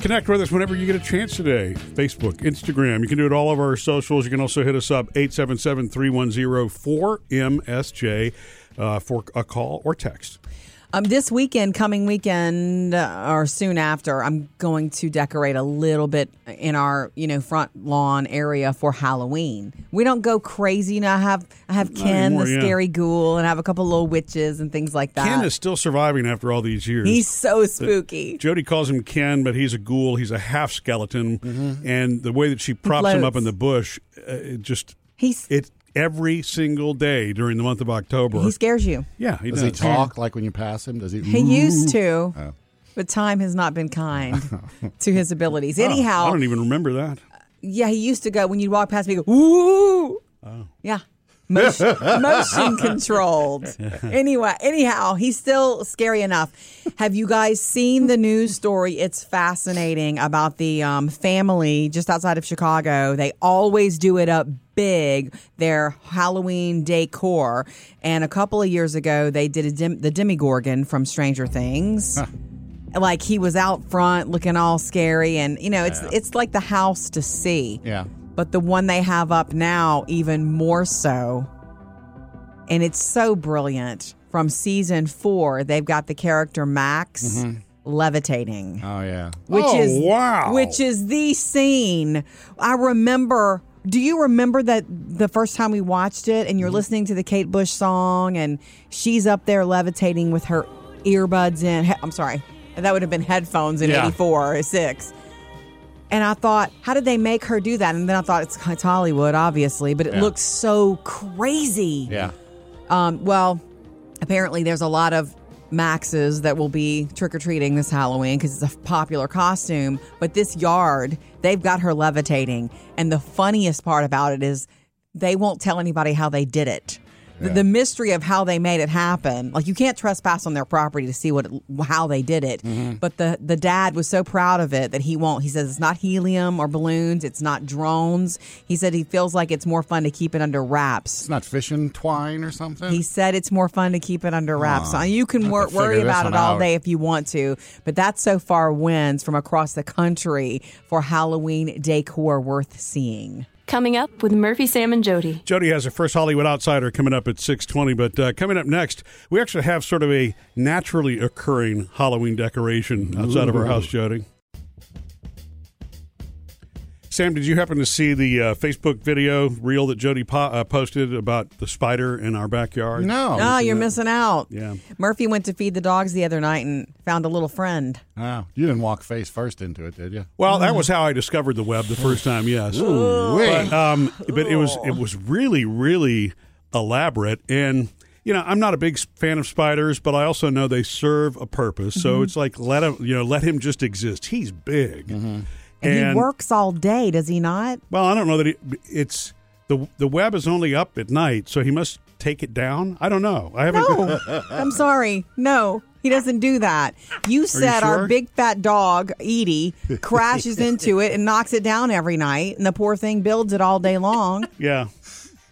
Connect with us whenever you get a chance today. Facebook, Instagram. You can do it all of our socials. You can also hit us up 877 310 4MSJ uh, for a call or text. Um, this weekend, coming weekend, uh, or soon after, I'm going to decorate a little bit in our, you know, front lawn area for Halloween. We don't go crazy. You know, I have I have Ken, anymore, the yeah. scary ghoul, and I have a couple little witches and things like that. Ken is still surviving after all these years. He's so spooky. Jody calls him Ken, but he's a ghoul. He's a half skeleton, Mm-hmm. and the way that she props him up in the bush, uh, it just He's it every single day during the month of October. he scares you. yeah, he Does does. he talk like when you pass him? Does he? He used to, Oh. but time has not been kind to his abilities. Oh, Anyhow, I don't even remember that. Yeah, he used to go when you walk past me. Go ooh, Oh. yeah, motion, motion controlled. Anyway, anyhow, he's still scary enough. Have you guys seen the news story? It's fascinating about the um, family just outside of Chicago. They always do it up big. Their Halloween decor, and a couple of years ago, they did a dim- the Demogorgon from Stranger Things like he was out front looking all scary and you know it's it's like the house to see Yeah. But the one they have up now even more so. And it's so brilliant. From season four they've got the character max mm-hmm. levitating. Oh yeah. which Oh, is wow. which is the scene. I remember do you remember that the first time we watched it and you're mm-hmm. listening to the kate bush song and she's up there levitating with her earbuds in i'm sorry that would have been headphones in Yeah. 84 or 6 and I thought, how did they make her do that? And then I thought, it's, it's Hollywood, obviously, but it Yeah. looks so crazy. Yeah. Um, well, apparently there's a lot of Maxes that will be trick or treating this Halloween because it's a popular costume. But this yard, they've got her levitating. And the funniest part about it is they won't tell anybody how they did it. The, Yeah. the mystery of how they made it happen, like you can't trespass on their property to see what it, how they did it. Mm-hmm. But the the dad was so proud of it that he won't. He says it's not helium or balloons, it's not drones. He said he feels like it's more fun to keep it under wraps. It's not fishing twine or something. He said it's more fun to keep it under wraps. Aw, So you can wor- worry about it all out. day if you want to, but that so far wins from across the country for Halloween decor worth seeing. Coming up with Murphy, Sam, and Jody. Jody has her first Hollywood Outsider coming up at 620. But uh, coming up next, we actually have sort of a naturally occurring Halloween decoration outside of our house, Jody. Sam, did you happen to see the uh, Facebook video reel that Jody po- uh, posted about the spider in our backyard? no. Oh, you're missing out. Yeah. Murphy went to feed the dogs the other night and found a little friend. Oh, you didn't walk face first into it, did you? Well, that was how I discovered the web the first time. Yes, Ooh, but, um, but it was it was really really elaborate, and you know I'm not a big fan of spiders, but I also know they serve a purpose. So it's like let him you know let him just exist. He's big, And, he works all day, does he not? Well, I don't know that he, it's the the web is only up at night, so he must take it down. I don't know. I haven't. No, I'm sorry. No, he doesn't do that. You said sure? our big fat dog, Edie, crashes into it and knocks it down every night, and the poor thing builds it all day long. Yeah.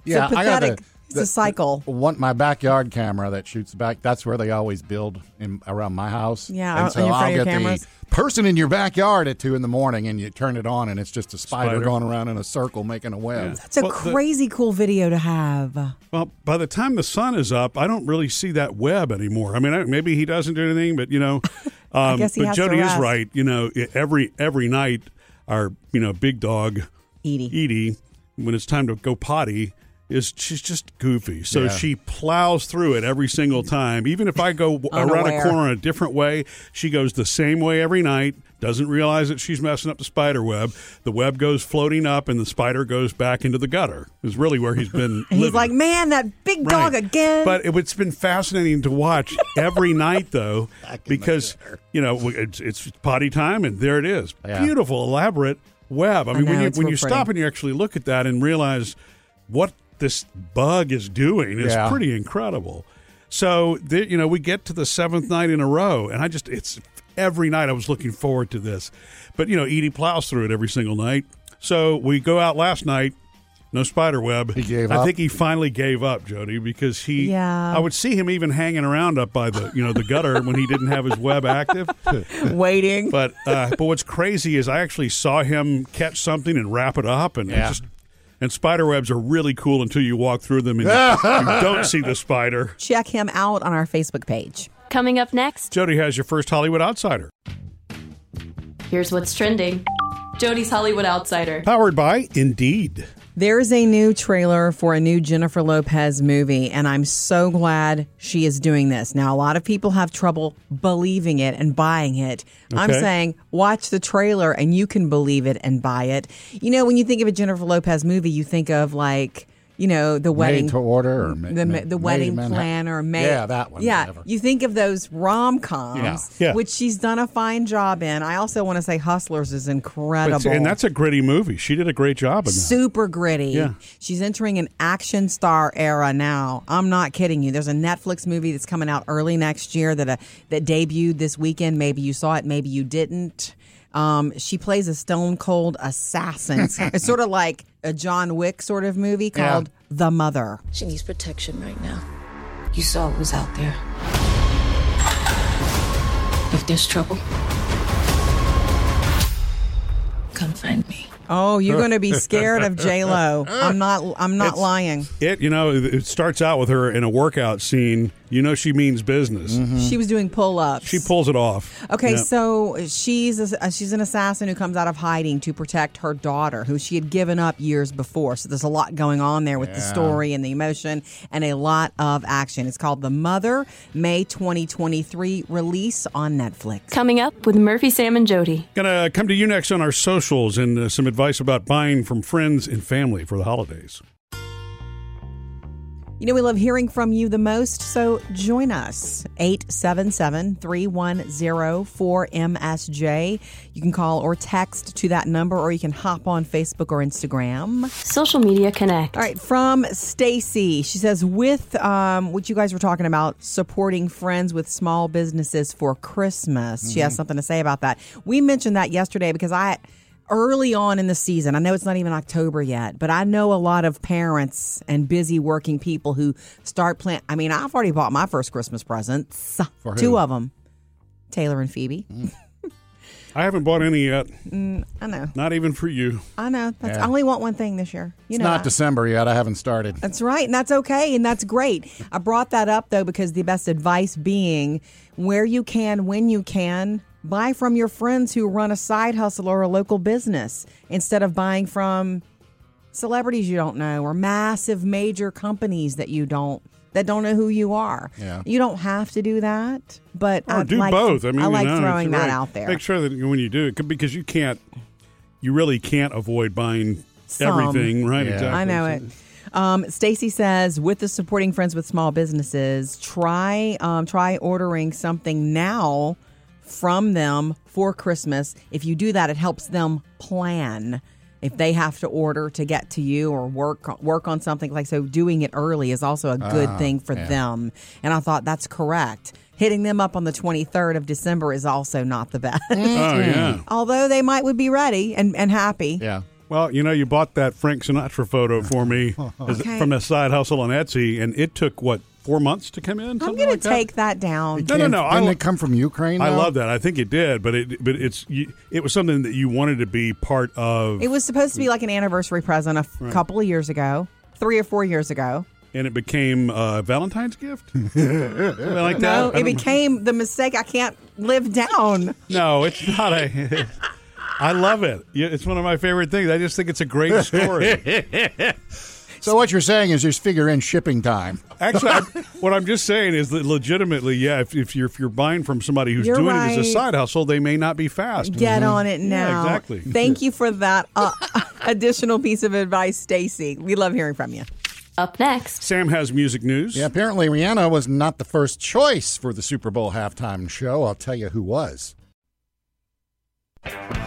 Yeah, it's a I got pathetic. a- it's a cycle. One, my backyard camera that shoots back. That's where they always build in around my house. Yeah, and so front I'll get cameras. the person in your backyard at two in the morning, and you turn it on, and it's just a spider, Spider. going around in a circle making a web. That's a Well, the- crazy cool video to have. Well, by the time the sun is up, I don't really see that web anymore. I mean, I, maybe he doesn't do anything, but you know, um, but Jody is right. You know, every every night, our you know big dog Edie. Edie, when it's time to go potty, is she's just goofy. So Yeah. she plows through it every single time. Even if I go around a Unaware. corner a different way, she goes the same way every night. Doesn't realize that she's messing up the spider web. The web goes floating up, and the spider goes back into the gutter. Is really where he's been. He's living. like, man, that big dog Right. again. But it, it's been fascinating to watch every night, though, because you know it's, it's potty time, and there it is, Yeah. beautiful, elaborate web. I mean, know, when you when you pretty. stop and you actually look at that and realize what this bug is doing is Yeah. pretty incredible. So the, you know, we get to the seventh night in a row, and I just it's every night I was looking forward to this, but you know, Edie plows through it every single night. So we go out last night No spider web. He gave I up? think he finally gave up, Jody, because he. Yeah. I would see him even hanging around up by the you know the gutter when he didn't have his web active. Waiting. But uh, but what's crazy is I actually saw him catch something and wrap it up, and Yeah. just and spider webs are really cool until you walk through them and you, you don't see the spider. Check him out on our Facebook page. Coming up next, Jody has your first Hollywood outsider, here's what's trending. Jody's Hollywood Outsider. powered by Indeed. There's a new trailer for a new Jennifer Lopez movie, and I'm so glad she is doing this. Now, a lot of people have trouble believing it and buying it. I'm saying watch the trailer and you can believe it and buy it. You know, when you think of a Jennifer Lopez movie, you think of like, you know, the wedding. Made to order or ma- the, ma- the wedding planner, Yeah, that one. Yeah, whatever. you think of those rom coms, Yeah. Yeah. which she's done a fine job in. I also want to say Hustlers is incredible, But- and that's a gritty movie. She did a great job in that. super gritty. Yeah. She's entering an action star era now. I'm not kidding you. There's a Netflix movie that's coming out early next year that uh, that debuted this weekend. Maybe you saw it, maybe you didn't. Um, she plays a stone cold assassin. It's- it's sort of like a John Wick sort of movie Yeah. called The Mother. She needs protection right now. You saw what was out there. If there's trouble, come find me. Oh, you're going to be scared of J Lo. I'm not. I'm not It's- lying. It you know it starts out with her in a workout scene. You know she means business. She was doing pull ups. She pulls it off. Okay, Yeah. so she's a, uh, she's an assassin who comes out of hiding to protect her daughter, who she had given up years before. So there's a lot going on there with the story and the emotion, and a lot of action. It's called The Mother, May 2023 release on Netflix. Coming up with Murphy, Sam, and Jody. Gonna come to you next on our socials and uh, some advice about buying from friends and family for the holidays. You know, we love hearing from you the most, so join us. 877 310 4MSJ. You can call or text to that number, or you can hop on Facebook or Instagram. Social Media Connect. All right, from Stacy. She says, with um, what you guys were talking about, supporting friends with small businesses for Christmas. She has something to say about that. We mentioned that yesterday because I, early on in the season, I know it's not even October yet, but I know a lot of parents and busy working people who start plan. I mean, I've already bought my first Christmas presents, two of them, Taylor and Phoebe. Mm. I haven't bought any yet. Mm, I know, Not even for you. I know. That's Yeah. I only want one thing this year. You It's know, not I- December yet. I haven't started. That's right, and that's okay, and that's great. I brought that up though because the best advice being where you can, when you can, buy from your friends who run a side hustle or a local business instead of buying from celebrities you don't know or massive major companies that you don't that don't know who you are. Yeah. You don't have to do that, but Or I do like, both. I mean, you like know, throwing that right. out there. Make sure that when you do it, because you can't, you really can't avoid buying Some. everything, right? Yeah. Exactly. I know it. Um, Stacy says, with the supporting friends with small businesses, try um, try ordering something now from them for Christmas. If you do that, it helps them plan. If they have to order to get to you or work work on something like so, doing it early is also a good ah, thing for them. And I thought that's correct. Hitting them up on the 23rd of December is also not the best. Mm-hmm. Oh yeah. Although they might would be ready and, and happy. Yeah. Well, you know, you bought that Frank Sinatra photo for me as- Okay. from a side hustle on Etsy, and it took what four months to come in. I'm going like to take that down. No, no, no, I Didn't lo- it come from Ukraine? I love that. I think it did, but it but it's you, it was something that you wanted to be part of, It was supposed to be like an anniversary present a f- couple of years ago, three or four years ago. and it became a Valentine's gift. Like that. No, it don't- became the mistake I can't live down. No, it's not a. I love it. It's one of my favorite things. I just think it's a great story. So what you're saying is just figure in shipping time. Actually, I, what I'm just saying is that legitimately, yeah, if, if you're if you're buying from somebody who's You're doing it as a side hustle, they may not be fast. Get on it Yeah, now. exactly. Thank you for that uh, additional piece of advice, Stacy. We love hearing from you. Up next, Sam has music news. Yeah, apparently Rihanna was not the first choice for the Super Bowl halftime show. I'll tell you who was.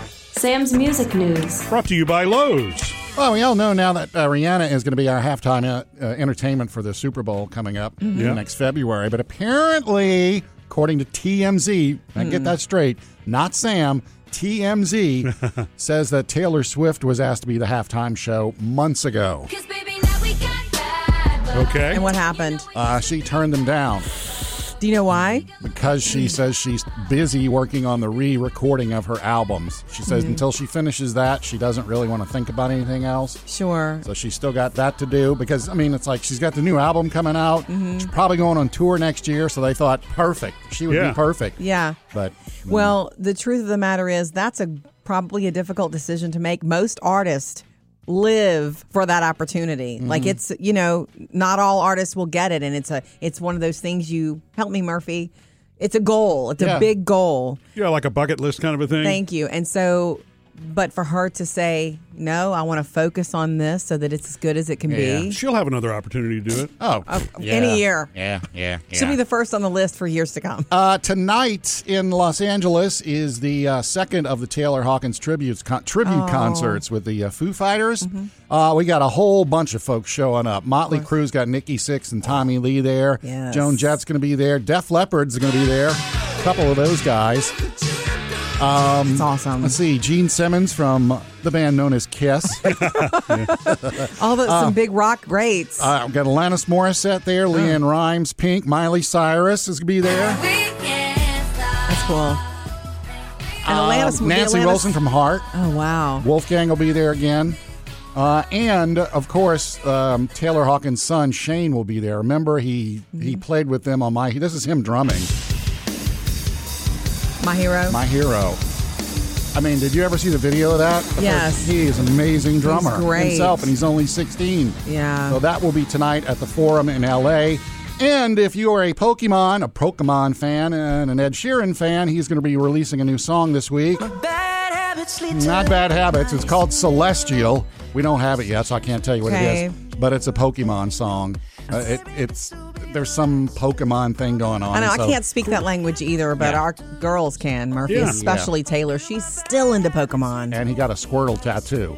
Sam's music news. Brought to you by Lowe's. Well, we all know now that uh, Rihanna is going to be our halftime uh, uh, entertainment for the Super Bowl coming up Yeah. next February. But apparently, according to TMZ, I get that straight, not Sam. TMZ says that Taylor Swift was asked to be the halftime show months ago. Okay. And what happened? Uh, she turned them down Do you know why? because she says she's busy working on the re-recording of her albums. She says Mm-hmm. until she finishes that, she doesn't really want to think about anything else. Sure. So she's still got that to do because I mean it's like she's got the new album coming out. Mm-hmm. She's probably going on tour next year, so they thought perfect. She would Yeah. be perfect. Yeah. But Well, the truth of the matter is that's a probably a difficult decision to make. Most artists live for that opportunity. Mm-hmm. Like it's, you know, not all artists will get it and it's a it's one of those things you help me Murphy. It's a goal. It's Yeah. a big goal. Yeah, like a bucket list kind of a thing. Thank you. And so but for her to say, "No, I want to focus on this so that it's as good as it can Yeah. be." She'll have another opportunity to do it. oh, yeah. any year. Yeah, yeah, yeah. She'll be the first on the list for years to come. Uh, tonight in Los Angeles is the uh, second of the Taylor Hawkins tributes con- tribute Oh. concerts with the uh, Foo Fighters. Mm-hmm. Uh, we got a whole bunch of folks showing up. Motley Crue's got Nikki Sixx and Tommy Lee there. Yes. Joan Jett's going to be there. Def Leppard's going to be there. A couple of those guys. It's awesome. Let's see, Gene Simmons from the band known as Kiss. All the some big rock greats. uh, we've got Alanis Morissette there. LeAnn Rimes, Pink, Miley Cyrus is going to be there. That's cool. And Alanis, Um, the Nancy Alanis- Wilson from Heart. Oh wow. Wolfgang will be there again. Uh, and of course, um, Taylor Hawkins' son Shane will be there. Remember, he he played with them on my. This is him drumming My hero. my hero. I mean, did you ever see the video of that? Yes. he is an amazing drummer great. himself, and he's only 16. Yeah. So that will be tonight at the Forum in LA. And if you are a Pokemon, a Pokemon fan, and an Ed Sheeran fan, he's going to be releasing a new song this week. Not bad habits. It's called Celestial. We don't have it yet, so I can't tell you what Okay. it is. But it's a Pokemon song. Uh, it, it's there's some Pokemon thing going on. I know so- I can't speak that language either, but Yeah. our girls can. Murphy, Yeah. especially Taylor. She's still into Pokemon. And he got a Squirtle tattoo.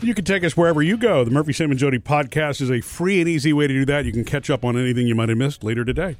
You can take us wherever you go. The Murphy, Sam, and Jody podcast is a free and easy way to do that. You can catch up on anything you might have missed later today.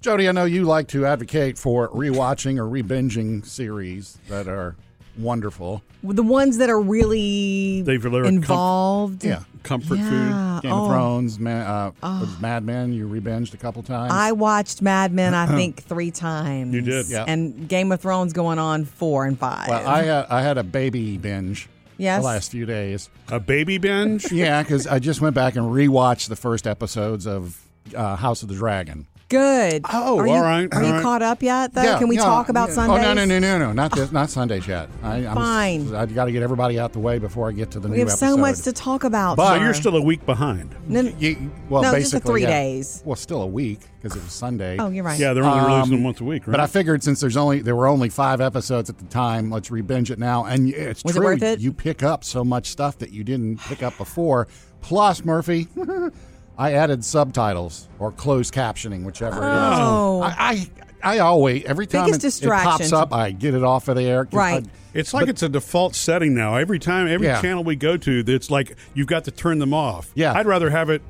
Jody, I know you like to advocate for rewatching or rebinging series that are wonderful. The ones that are really They've- they're a comf- involved. Yeah. Comfort food. Game oh. of Thrones, man, uh, was Mad Men, you rebinged a couple times. I watched Mad Men, I think, three times. You did. Yeah. And Game of Thrones going on four and five. well, I had I had a baby binge Yes. the last few days. A baby binge? Yeah, because I just went back and rewatched the first episodes of uh, House of the Dragon. Good. Oh, are you, all right, Are all you right. caught up yet, though? Yeah, Can we yeah, talk about yeah. Sundays? Oh no, no, no, no, no, not this, not Sundays yet. I, I'm, Fine. I got to get everybody out the way before I get to the We new We have so much to talk about. But So you're still a week behind. No, no, You- well, No, just basically, the three yeah. days. Well, still a week because it was Sunday. oh, you're right. Yeah, they're only releasing them Um, once a week, right? But I figured since there's only there were only five episodes at the time, let's re-binge it now. And it's Was it true, worth it? you pick up so much stuff that you didn't pick up before. Plus, Murphy, I added subtitles or closed captioning, whichever Oh. it is. Oh. I, I I always every time it, it pops up, I get it off of there. 'cause Right. I- It's like it's a default setting now. Every time, every Yeah. channel we go to, it's like you've got to turn them off. Yeah. I'd rather have it.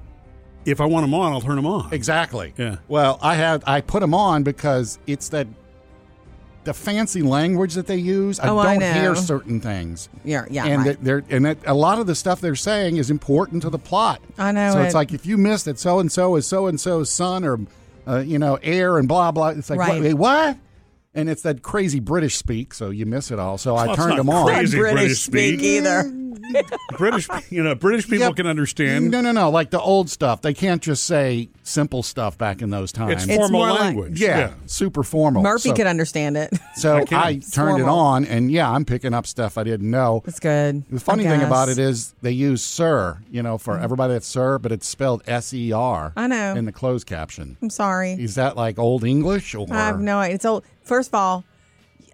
If I want them on, I'll turn them on. Exactly. Yeah. Well, I had I put them on because it's that the fancy language that they use. I Oh, I don't know. hear certain things. Yeah, yeah, and right. that they're and that a lot of the stuff they're saying is important to the plot. I know So it. it's like if you missed that so and so is so and so's son or uh, you know heir and blah blah. It's like Right. wait, what? And it's that crazy British speak, so you miss it all. So I Well, it's turned not them on. crazy. British, British speak speak. either. British, you know, British people Yep. can understand. No, no, no. Like the old stuff, they can't just say simple stuff back in those times. It's It's formal more like- language. yeah, super formal. Murphy So- could understand it. So can. I, It's turned it formal. on, and yeah, I'm picking up stuff I didn't know. That's good. The funny I thing about guess. it is they use "sir," you know, for everybody that's "sir," but it's spelled S E R. I know. in the closed caption. I'm sorry. Is that like old English or? I have no idea. It's old. First of all,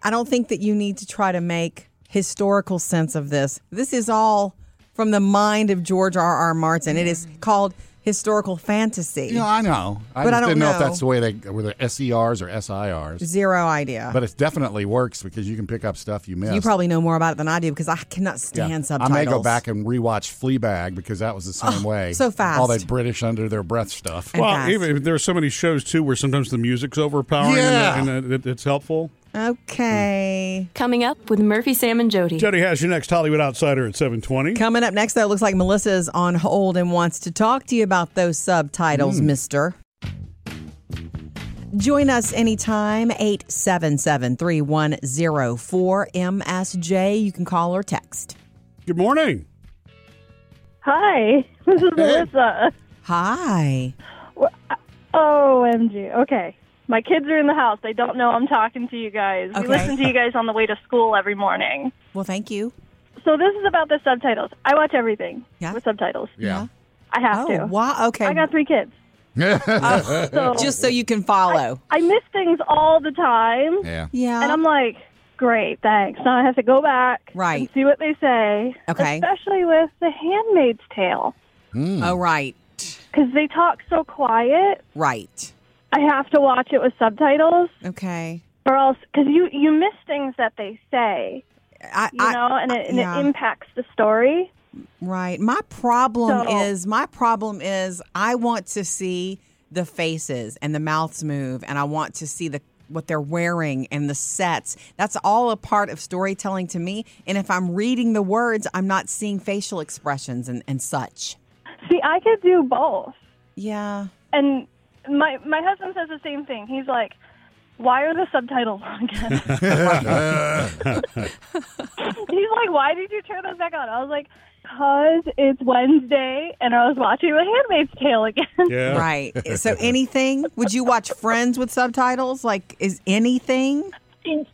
I don't think that you need to try to make historical sense of this. This is all from the mind of George R. R. Martin. It is mm. called historical fantasy. Yeah, I know. I But just I don't didn't know. if that's the way they were the SERs or SIRs. Zero idea. But it definitely works because you can pick up stuff you missed. you probably know more about it than I do because I cannot Yeah. stand I may go back and rewatch Fleabag because that was the same oh, way. so fast. All that British under their breath stuff. And Well, fast. even there are so many shows too where sometimes the music's overpowering uh, Yeah. and, and it, it's helpful. Okay. Coming up with Murphy, Sam, and Jody. Jody has your next Hollywood Outsider at seven twenty. Coming up next, though, it looks like Melissa's on hold and wants to talk to you about those subtitles, hmm. mister. Join us anytime, 877 3104 MSJ. You can call or text. Good morning. Hi, this is Melissa. Hi. Uh, OMG. Okay. My kids are in the house. They don't know I'm talking to you guys. Okay. We listen to you guys on the way to school every morning. Well, thank you. So this is about the subtitles. I watch everything Yeah. with subtitles. yeah. I have Oh, to. wow. Okay. I got three kids. Uh, so Just so you can follow. I miss things all the time. Yeah. yeah. And I'm like, great, thanks. Now I have to go back Right. and see what they say. Okay. Especially with The Handmaid's Tale. Hmm. oh, right. Because they talk so quiet. Right. I have to watch it with subtitles. Okay. or else because you you miss things that they say, I, you I- know, and it, and yeah. it impacts the story. Right. My problem So- is my problem is I want to see the faces and the mouths move and I want to see the what they're wearing and the sets. That's all a part of storytelling to me. And if I'm reading the words, I'm not seeing facial expressions and, and such. See, I could do both, Yeah. and my my husband says the same thing. He's like, "Why are the subtitles on again?" He's like, "Why did you turn those back on?" I was like, "Cause it's Wednesday, and I was watching The Handmaid's Tale again." Yeah. Right. so anything? Would you watch Friends with subtitles? Like is anything?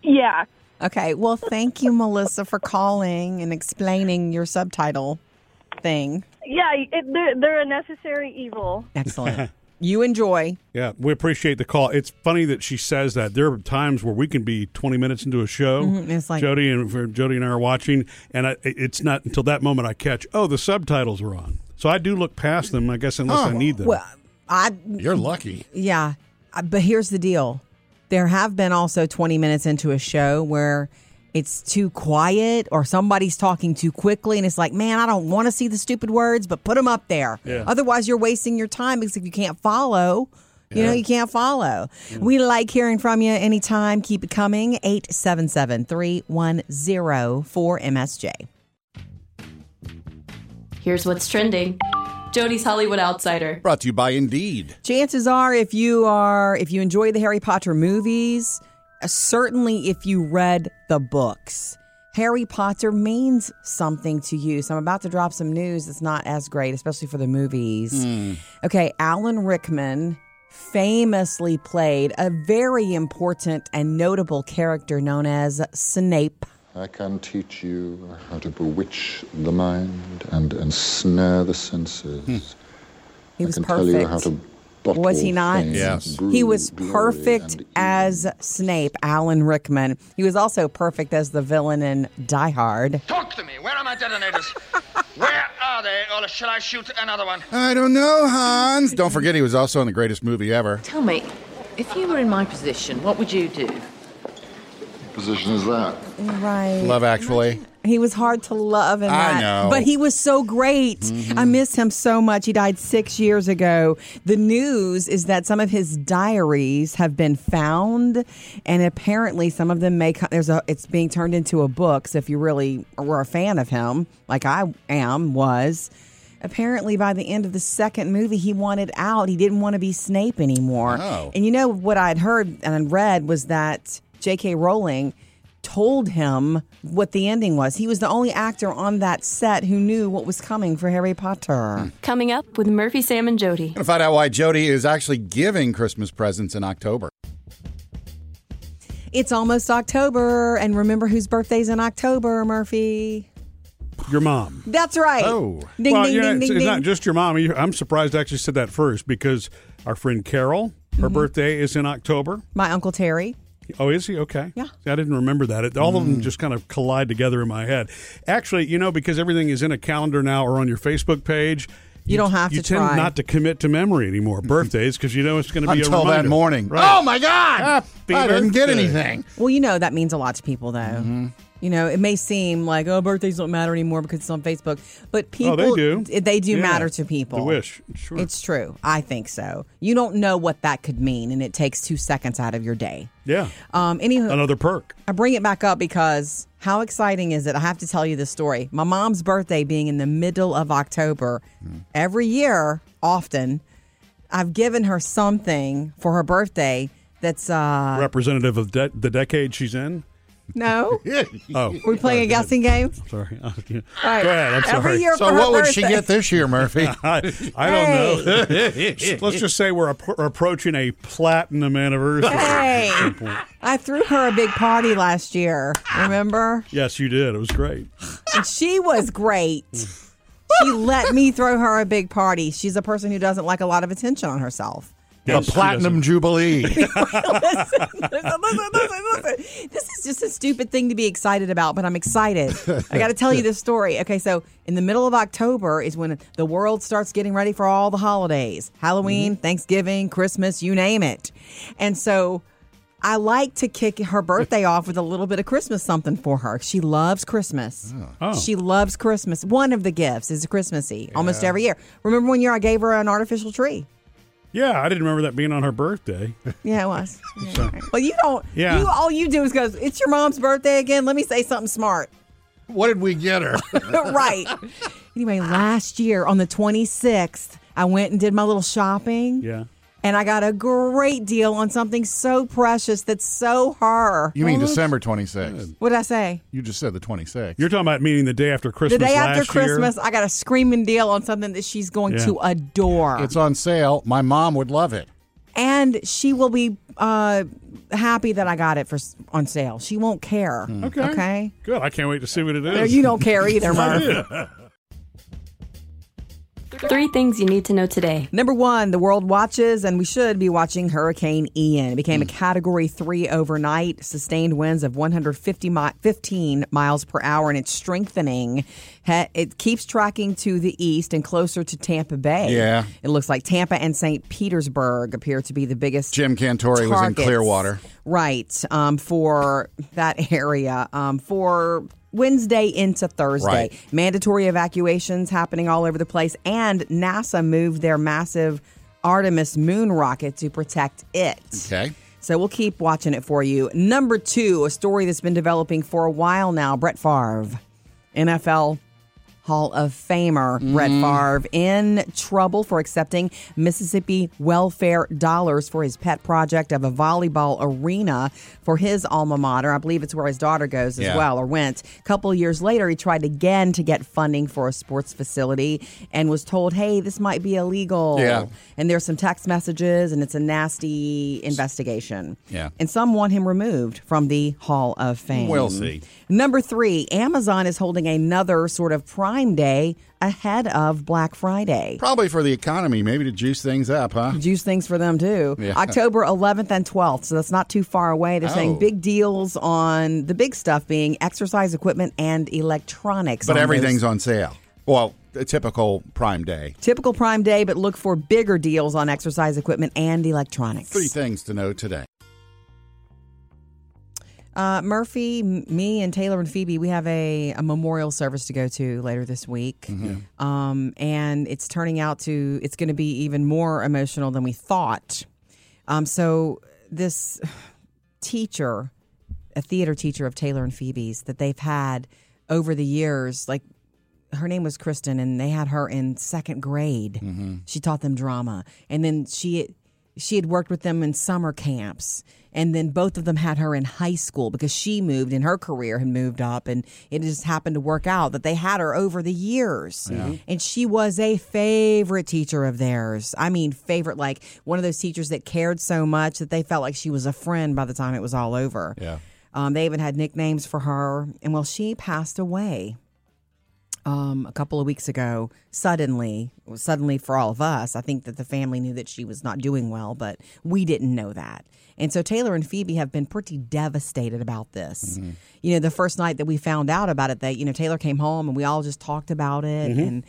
yeah, Okay. Well, thank you, Melissa, for calling and explaining your subtitle thing. yeah, it, they're, they're a necessary evil. Excellent. you enjoy. Yeah, we appreciate the call. It's funny that she says that. There are times where we can be 20 minutes into a show. Mhm, it's like- Jody and Jody and I are watching, and I, it's not until that moment I catch. Oh, the subtitles are on. So I do look past them. I guess unless I need them. Well, I You're lucky. yeah, but here's the deal. There have been also 20 minutes into a show where it's too quiet or somebody's talking too quickly and it's like, "Man, I don't want to see the stupid words, but put them up there." Yeah. Otherwise, you're wasting your time because if you can't follow, you know, you can't follow. Mm. We like hearing from you anytime. Keep it coming. 877-310-4MSJ. Here's what's trending Jody's Hollywood Outsider. Brought to you by Indeed. chances are if you are if you enjoy the harry potter movies certainly if you read the books harry potter means something to you. So i'm about to drop some news that's not as great especially for the movies. Hmm. Okay alan rickman famously played a very important and notable character known as snape. I can teach you how to bewitch the mind and ensnare the senses. Hmm. he was I can perfect tell you how to bottle Was he not? fame, Yes. brew He was perfect as. Snape, Alan Rickman. He was also perfect as the villain in Die Hard. Talk to me. Where are my detonators? Where are they? Or shall I shoot another one? I don't know, Hans. Don't forget he was also in the greatest movie ever. Tell me, if you were in my position, what would you do? position is that? Right. Love Actually. He was hard to love in I that. know. But he was so great. Mm-hmm. I miss him so much. He died six years ago. The news is that some of his diaries have been found, and apparently some of them may. There's a. It's being turned into a book. So if you really were a fan of him, like I am, was. Apparently, by the end of the second movie, he wanted out. He didn't want to be Snape anymore. Oh. And you know what I'd heard and read was that J.K. Rowling told him what the ending was. He was the only actor on that set who knew what was coming for Harry Potter. Coming up with Murphy, Sam, and Jody. Gonna find out why Jody is actually giving Christmas presents in October. It's almost October, and remember whose birthday's in October, Murphy? Your mom. That's right. Oh. ding well, ding yeah, ding it's, ding it's ding. not just your mom. I'm surprised I actually said that first because our friend Carol, her Mm-hmm. birthday is in October. My uncle Terry. Oh, is he? Okay. Yeah. See, I didn't remember that. It, all of them mm. just kind of collide together in my head. Actually, you know, because everything is in a calendar now or on your Facebook page, You don't have you to tend try. not to commit to memory anymore. Mm-hmm. Birthdays because you know it's going to be a Until that morning. Right. Oh my God! Happy I didn't get anything. Well, you know that means a lot to people, though. Mm-hmm. You know, it may seem like oh, birthdays don't matter anymore because it's on Facebook, but people Oh, they do. They do Yeah. matter to people. The wish. Sure. It's true. I think so. You don't know what that could mean, and it takes two seconds out of your day. yeah. Um, anywho, Another perk. I bring it back up because how exciting is it? I have to tell you this story. My mom's birthday being in the middle of October, every year, often, I've given her something for her birthday that's uh Representative of de- the decade she's in. No. Oh, we playing a guessing game. sorry. All right. Go ahead. I'm Every year So for her what would she birthday. get this year, Murphy? I, I don't know. Let's just say we're appro- approaching a platinum anniversary. Hey, I threw her a big party last year. Remember? Yes, you did. It was great. And she was great. She let me throw her a big party. She's a person who doesn't like a lot of attention on herself. The Platinum. Jubilee. listen, listen, listen, listen. This is just a stupid thing to be excited about, but I'm excited. I got to tell you this story. Okay, so in the middle of October is when the world starts getting ready for all the holidays Halloween, mm-hmm. Thanksgiving, Christmas, you name it. And so I like to kick her birthday off with a little bit of Christmas something for her. She loves Christmas. Oh. oh. She loves Christmas. One of the gifts is a Christmassy almost every year. Remember one year I gave her an artificial tree? Yeah, I didn't remember that being on her birthday. Yeah, it was. Yeah, all right. Well, you don't. Yeah. You all you do is go. It's your mom's birthday again. Let me say something smart. what did we get her? right. Anyway, last year on the 26th, I went and did my little shopping. Yeah. And I got a great deal on something so precious that's so her. You mean December 26th? What did I say? You just said the 26th. You're talking about meaning the day after Christmas. The day after last year? Christmas, I got a screaming deal on something that she's going Yeah. to adore. It's on sale. My mom would love it. and she will be uh, happy that I got it for on sale. She won't care. Hmm. Okay. Okay. Good. I can't wait to see what it is. You don't care either, Murph. Three things you need to know today. Number one, the world watches, and we should be watching Hurricane Ian. It became a Hmm. Category Three overnight, sustained winds of 150 mi- 15 miles per hour, and it's strengthening. Ha- It keeps tracking to the east and closer to Tampa Bay. Yeah. it looks like Tampa and St. Petersburg appear to be the biggest. Jim Cantore was in. Clearwater. right? Um, for that area, um, for. Wednesday into Thursday. Right. Mandatory evacuations happening all over the place, and NASA moved their massive Artemis moon rocket to protect it. Okay. So we'll keep watching it for you. Number two, a story that's been developing for a while now Brett Favre, NFL Hall of Famer Brett mm-hmm. Favre in trouble for accepting Mississippi welfare dollars for his pet project of a volleyball arena for his alma mater. I believe it's where his daughter goes as Yeah. well or went. A couple years later, he tried again to get funding for a sports facility and was told, hey, this might be illegal. Yeah. And there's some text messages and it's a nasty investigation. Yeah. And some want him removed from the Hall of Fame. We'll see. Number three, Amazon is holding another sort of Prime Day ahead of Black Friday. Probably for the economy, maybe to juice things up, huh? Juice things for them too. Yeah. October 11th and 12th, so that's not too far away. They're Oh. saying big deals on the big stuff being exercise equipment and electronics. But on everything's those. on sale. Well, a typical Prime Day. typical Prime Day, but look for bigger deals on exercise equipment and electronics. Three things to know today. Uh, Murphy, m- me, and Taylor and Phoebe, we have a, a memorial service to go to later this week. Um, and it's turning out to, it's going to be even more emotional than we thought. Um, so, this teacher, a theater teacher of Taylor and Phoebe's that they've had over the years, like her name was Kristen, and they had her in second grade. She taught them drama, and then she she had worked with them in summer camps, and then both of them had her in high school because she moved and her career had moved up, and it just happened to work out that they had her over the years, and she was a favorite teacher of theirs. I mean, favorite, like one of those teachers that cared so much that they felt like she was a friend by the time it was all over. Yeah. Um, they even had nicknames for her, and well, she passed away um, a couple of weeks ago suddenly suddenly for all of us i think that the family knew that she was not doing well but we didn't know that and so taylor and phoebe have been pretty devastated about this you know the first night that we found out about it that you know taylor came home and we all just talked about it and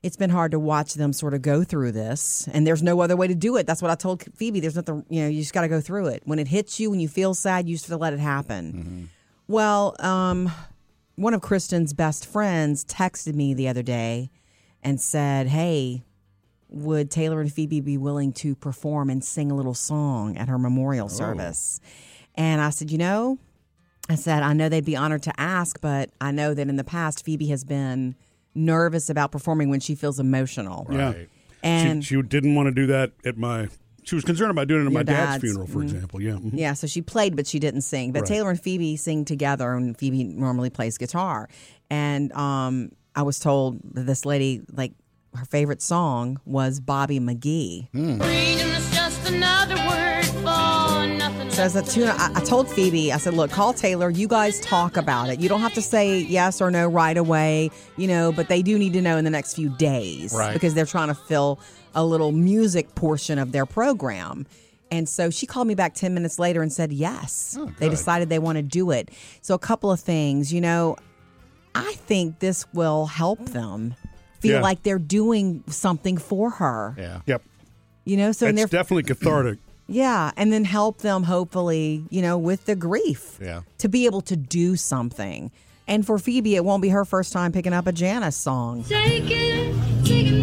it's been hard to watch them sort of go through this, and there's no other way to do it. That's what I told Phoebe. There's nothing, you know, you just got to go through it. When it hits you, when you feel sad, you just have to let it happen. Well, um, one of Kristen's best friends texted me the other day and said, "Hey, would Taylor and Phoebe be willing to perform and sing a little song at her memorial oh. service?" And I said, "You know." I said, I know they'd be honored to ask, but I know that in the past, Phoebe has been nervous about performing when she feels emotional. Yeah. And she, she didn't want to do that at my. She was concerned about doing it at Your my dad's, dad's, funeral, for mhm. example. Yeah. mhm. yeah, so she played, but she didn't sing. But Right. Taylor and Phoebe sing together, and Phoebe normally plays guitar. And um, I was told that this lady, like, her favorite song was Bobby McGee. Freedom is just another word for nothing. So as a tuna, I, I told Phoebe, I said, look, call Taylor. You guys talk about it. You don't have to say yes or no right away, you know, but they do need to know in the next few days. Right. Because they're trying to fill a little music portion of their program. And so she called me back 10 minutes later and said yes. Oh, they decided they want to do it. So a couple of things, you know, I think this will help them feel Yeah. like they're doing something for her. Yeah. Yep. You know, so and it's they're definitely cathartic. yeah, and then help them hopefully, you know, with the grief. Yeah. To be able to do something. And for Phoebe, it won't be her first time picking up a Janis song. Take it, take another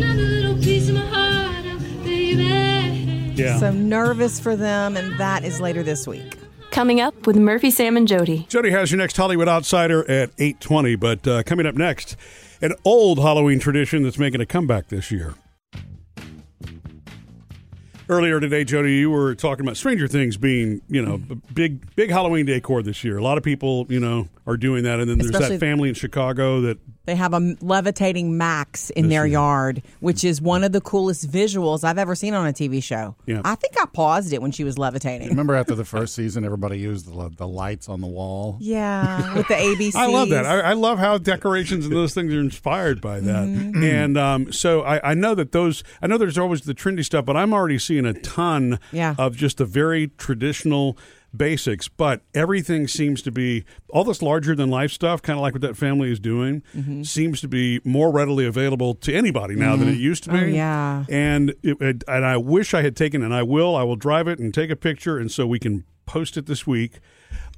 Yeah. So nervous for them, and that is later this week. Coming up with Murphy, Sam, and Jody. Jody has your next Hollywood Outsider at 8:20, but uh, coming up next, an old Halloween tradition that's making a comeback this year. Earlier today, Jody, you were talking about Stranger Things being, you know, b- big big Halloween decor this year. A lot of people, you know, are doing that, and then there's Especially- that family in Chicago that They have a levitating Max in This their yard, which is one of the coolest visuals I've ever seen on a TV show. Yeah. I think I paused it when she was levitating. Remember after the first season, everybody used the, the lights on the wall? Yeah, with the ABC. I love that. I, I love how decorations and those things are inspired by that. Mm-hmm. And um, so I, I know that those. I know there's always the trendy stuff, but I'm already seeing a ton Yeah. of just the very traditional basics. But everything seems to be all this larger than life stuff, kind of like what that family is doing, Mm-hmm. seems to be more readily available to anybody now than it used to be. Oh, yeah. And it, it- and I wish I had taken, and I will. I will drive it and take a picture, and so we can post it this week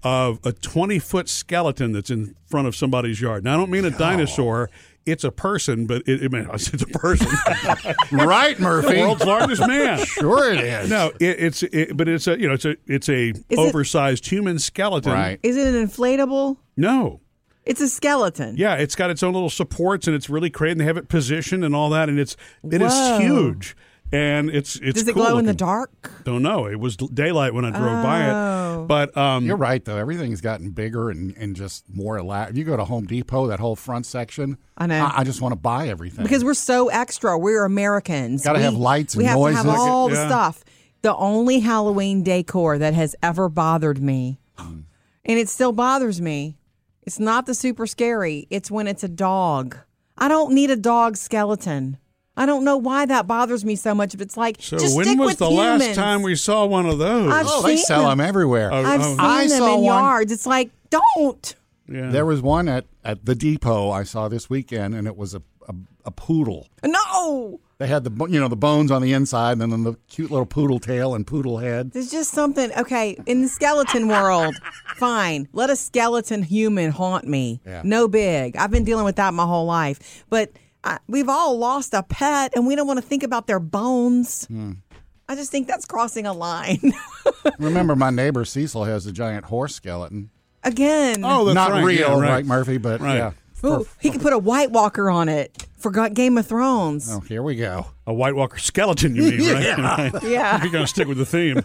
of a 20 foot skeleton that's in front of somebody's yard. Now, I don't mean a dinosaur. It's a person, but it, it, it's a person. right, Murphy. The World's largest man. Sure it is. No, it, it's it, but it's a you know it's a it's a it- oversized human skeleton. Right. Is it an inflatable? No. It's a skeleton. Yeah, it's got its own little supports and it's really great and they have it positioned and all that and it's it is Whoa. huge. And it's it's Does it cool glow in the dark? Don't know. It was daylight when I drove by Oh. it. But um You're right, though. Everything's gotten bigger and, and just more elaborate. You go to Home Depot, that whole front section. I know. I, I just want to buy everything. Because we're so extra. We're Americans. Gotta have lights and We have noises. to have all the Yeah. stuff. The only Halloween decor that has ever bothered me, Hmm. and it still bothers me, it's not the super scary. It's when it's a dog. I don't need a dog skeleton. I don't know why that bothers me so much. But it's like, so just when stick was with the humans. last time we saw one of those? I've oh, they seen sell them. them everywhere. Oh, I've oh. seen I them saw in one- yards. It's like, don't. yeah. There was one at, at the depot I saw this weekend, and it was a, a, a poodle. No. They had the you know the bones on the inside, and then the cute little poodle tail and poodle head. There's just something, okay, in the skeleton world, fine. Let a skeleton human haunt me. Yeah. No big. I've been dealing with that my whole life. But I, we've all lost a pet and we don't want to think about their bones. Hmm. I just think that's crossing a line. Remember, my neighbor Cecil has a giant horse skeleton. Again. Oh, that's Not right. real, Yeah, right. right. Murphy? But Right. yeah. Ooh, he could put a White Walker on it for Game of Thrones. Oh, here we go. A White Walker skeleton, you mean, right? right? Yeah. You're going to stick with the theme.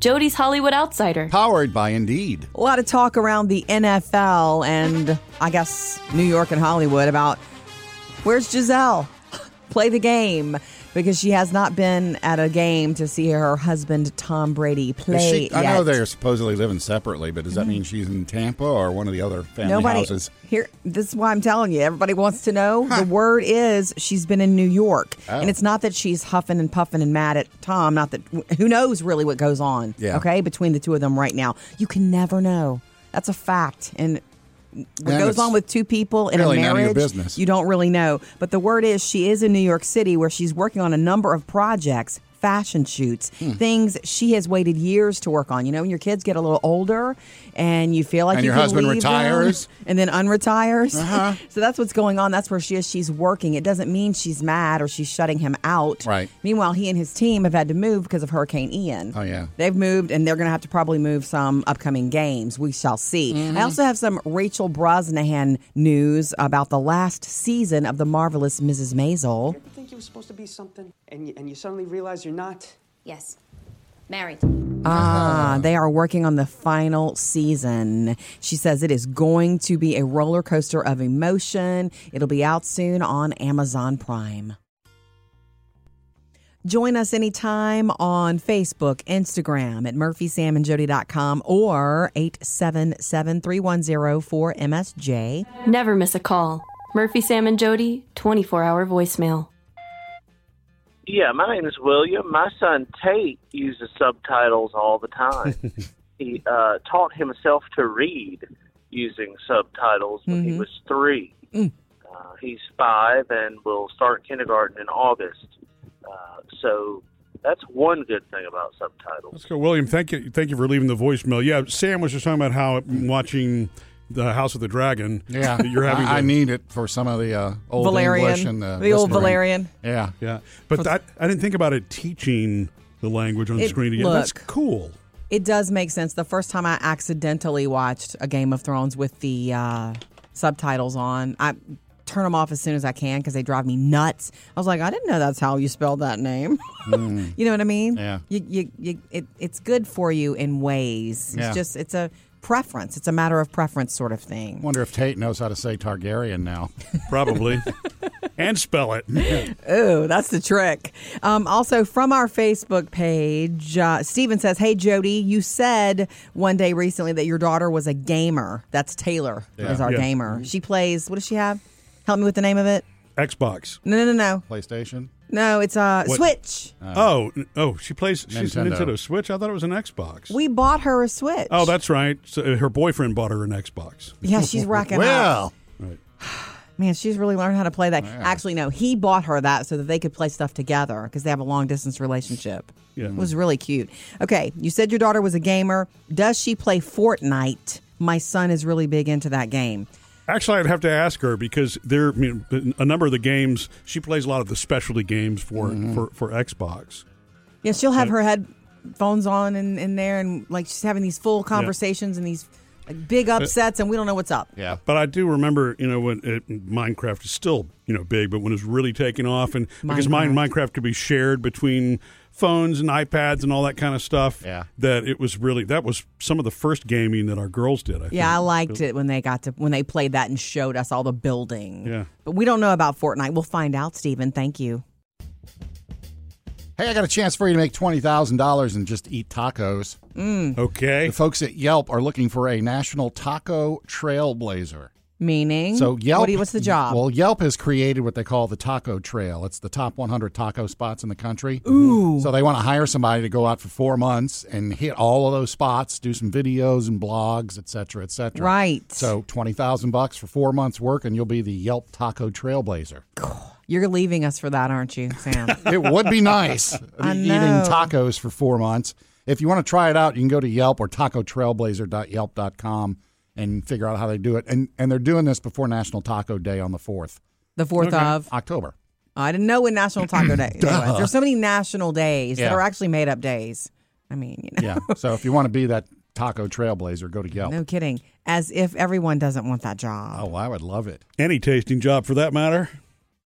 Jody's Hollywood Outsider. Powered by Indeed. a lot of talk around the NFL and I guess New York and Hollywood about where's Gisele? Play the game because she has not been at a game to see her husband Tom Brady play. she, I know they're supposedly living separately, but does that mm-hmm. mean she's in Tampa or one of the other family Nobody houses? here. This is why I'm telling you. Everybody wants to know. The word is she's been in New York, Oh. and it's not that she's huffing and puffing and mad at Tom. Not that who knows really what goes on. Yeah. Okay, between the two of them right now, you can never know. That's a fact, and what And goes on with two people in really a none of your marriage, you don't really know. But the word is she is in New York City where she's working on a number of projects. Fashion shoots, Hmm. things she has waited years to work on. You know, when your kids get a little older and you feel like And you your husband leave them retires. and then unretires. Uh-huh. so that's what's going on. That's where she is. She's working. It doesn't mean she's mad or she's shutting him out. Right. Meanwhile, he and his team have had to move because of Hurricane Ian. Oh, yeah. They've moved and they're going to have to probably move some upcoming games. We shall see. Mm-hmm. I also have some Rachel Brosnahan news about the last season of The Marvelous Mrs. Maisel. Ever think you were supposed to be something and you, and you suddenly realize you're not? Yes. Married. Ah, they are working on the final season. She says it is going to be a roller coaster of emotion. It'll be out soon on Amazon Prime. Join us anytime on Facebook, Instagram at murphysamandjody.com or 877-310-4MSJ. Never miss a call. Murphy, Sam, and Jody, 24 hour voicemail. Yeah, my name is William. My son Tate uses subtitles all the time. he uh, taught himself to read using subtitles when he Mhm. was three. Mm. Uh, he's five and will start kindergarten in August. Uh, so that's one good thing about subtitles. Let's go, William. Thank you. Thank you for leaving the voicemail. Yeah, Sam was just talking about how watching the House of the Dragon. Yeah, you're having. I, I need it for some of the uh, old Valyrian. English and the, The old. Valyrian. Yeah, yeah. But that I didn't think about it teaching the language on It- screen again. That's cool. It does make sense. The first time I accidentally watched a Game of Thrones with the uh, subtitles on, I turn them off as soon as I can because they drive me nuts. I was like, I didn't know that's how you spelled that name. you know what I mean? Yeah. You, you, you, it, it's good for you in ways. Yeah. It's just it's a preference. It's a matter of preference, sort of thing. Wonder if Tate knows how to say Targaryen now. Probably. and spell it. Ooh, that's the trick. Um, also, from our Facebook page, uh, Steven says, Hey, Jody, you said one day recently that your daughter was a gamer. That's Taylor, Yeah. is our Yeah. gamer. She plays, what does she have? Help me with the name of it. Xbox. No, no, no, no. PlayStation. No, it's a What? Switch. oh, n- oh, she plays. She's a Nintendo. Nintendo Switch. I thought it was an Xbox. We bought her a Switch. Oh, that's right. So uh, her boyfriend bought her an Xbox. Yeah, she's racking up. Well, Man, she's really learned how to play that. Actually, no, he bought her that so that they could play stuff together because they have a long distance relationship. Yeah. It was really cute. Okay, you said your daughter was a gamer. Does she play Fortnite? My son is really big into that game. Actually, I'd have to ask her because there, I mean, a number of the games she plays a lot of the specialty games for Mm-hmm. for, for Xbox. Yeah, she'll have her headphones on in, in there and like she's having these full conversations and these like, big upsets, and we don't know what's up. yeah. But I do remember, you know, when it, Minecraft is still, you know, big, but when it's really taking off, and because mine, Minecraft. Minecraft could be shared between phones and iPads and all that kind of stuff. Yeah. that it was really that was some of the first gaming that our girls did. I think. Yeah, I liked it when they got to when they played that and showed us all the building. Yeah. But we don't know about Fortnite. We'll find out, Stephen. Thank you. Hey, I got a chance for you to make twenty thousand dollars and just eat tacos. Mm. Okay. The folks at Yelp are looking for a national taco trailblazer. Meaning, So Yelp, What you- what's the job? Well, Yelp has created what they call the Taco Trail. It's the top 100 taco spots in the country. Ooh. Mm-hmm. So they want to hire somebody to go out for four months and hit all of those spots, do some videos and blogs, et cetera, et cetera. Right. So twenty thousand bucks for four months work, and you'll be the Yelp Taco Trailblazer. You're leaving us for that, aren't you, Sam? it would be nice I eating tacos for four months. If you want to try it out, you can go to Yelp or tacotrailblazer.yelp.com and figure out how they do it. And and they're doing this before National Taco Day on the fourth the fourth of. October. I didn't know when National Taco Day. Anyway, there's so many national days that are actually made up days. I mean, you know, Yeah. so if you want to be that taco trailblazer, go to Yelp. no kidding. As if everyone doesn't want that job. Oh, I would love it. Any tasting job for that matter.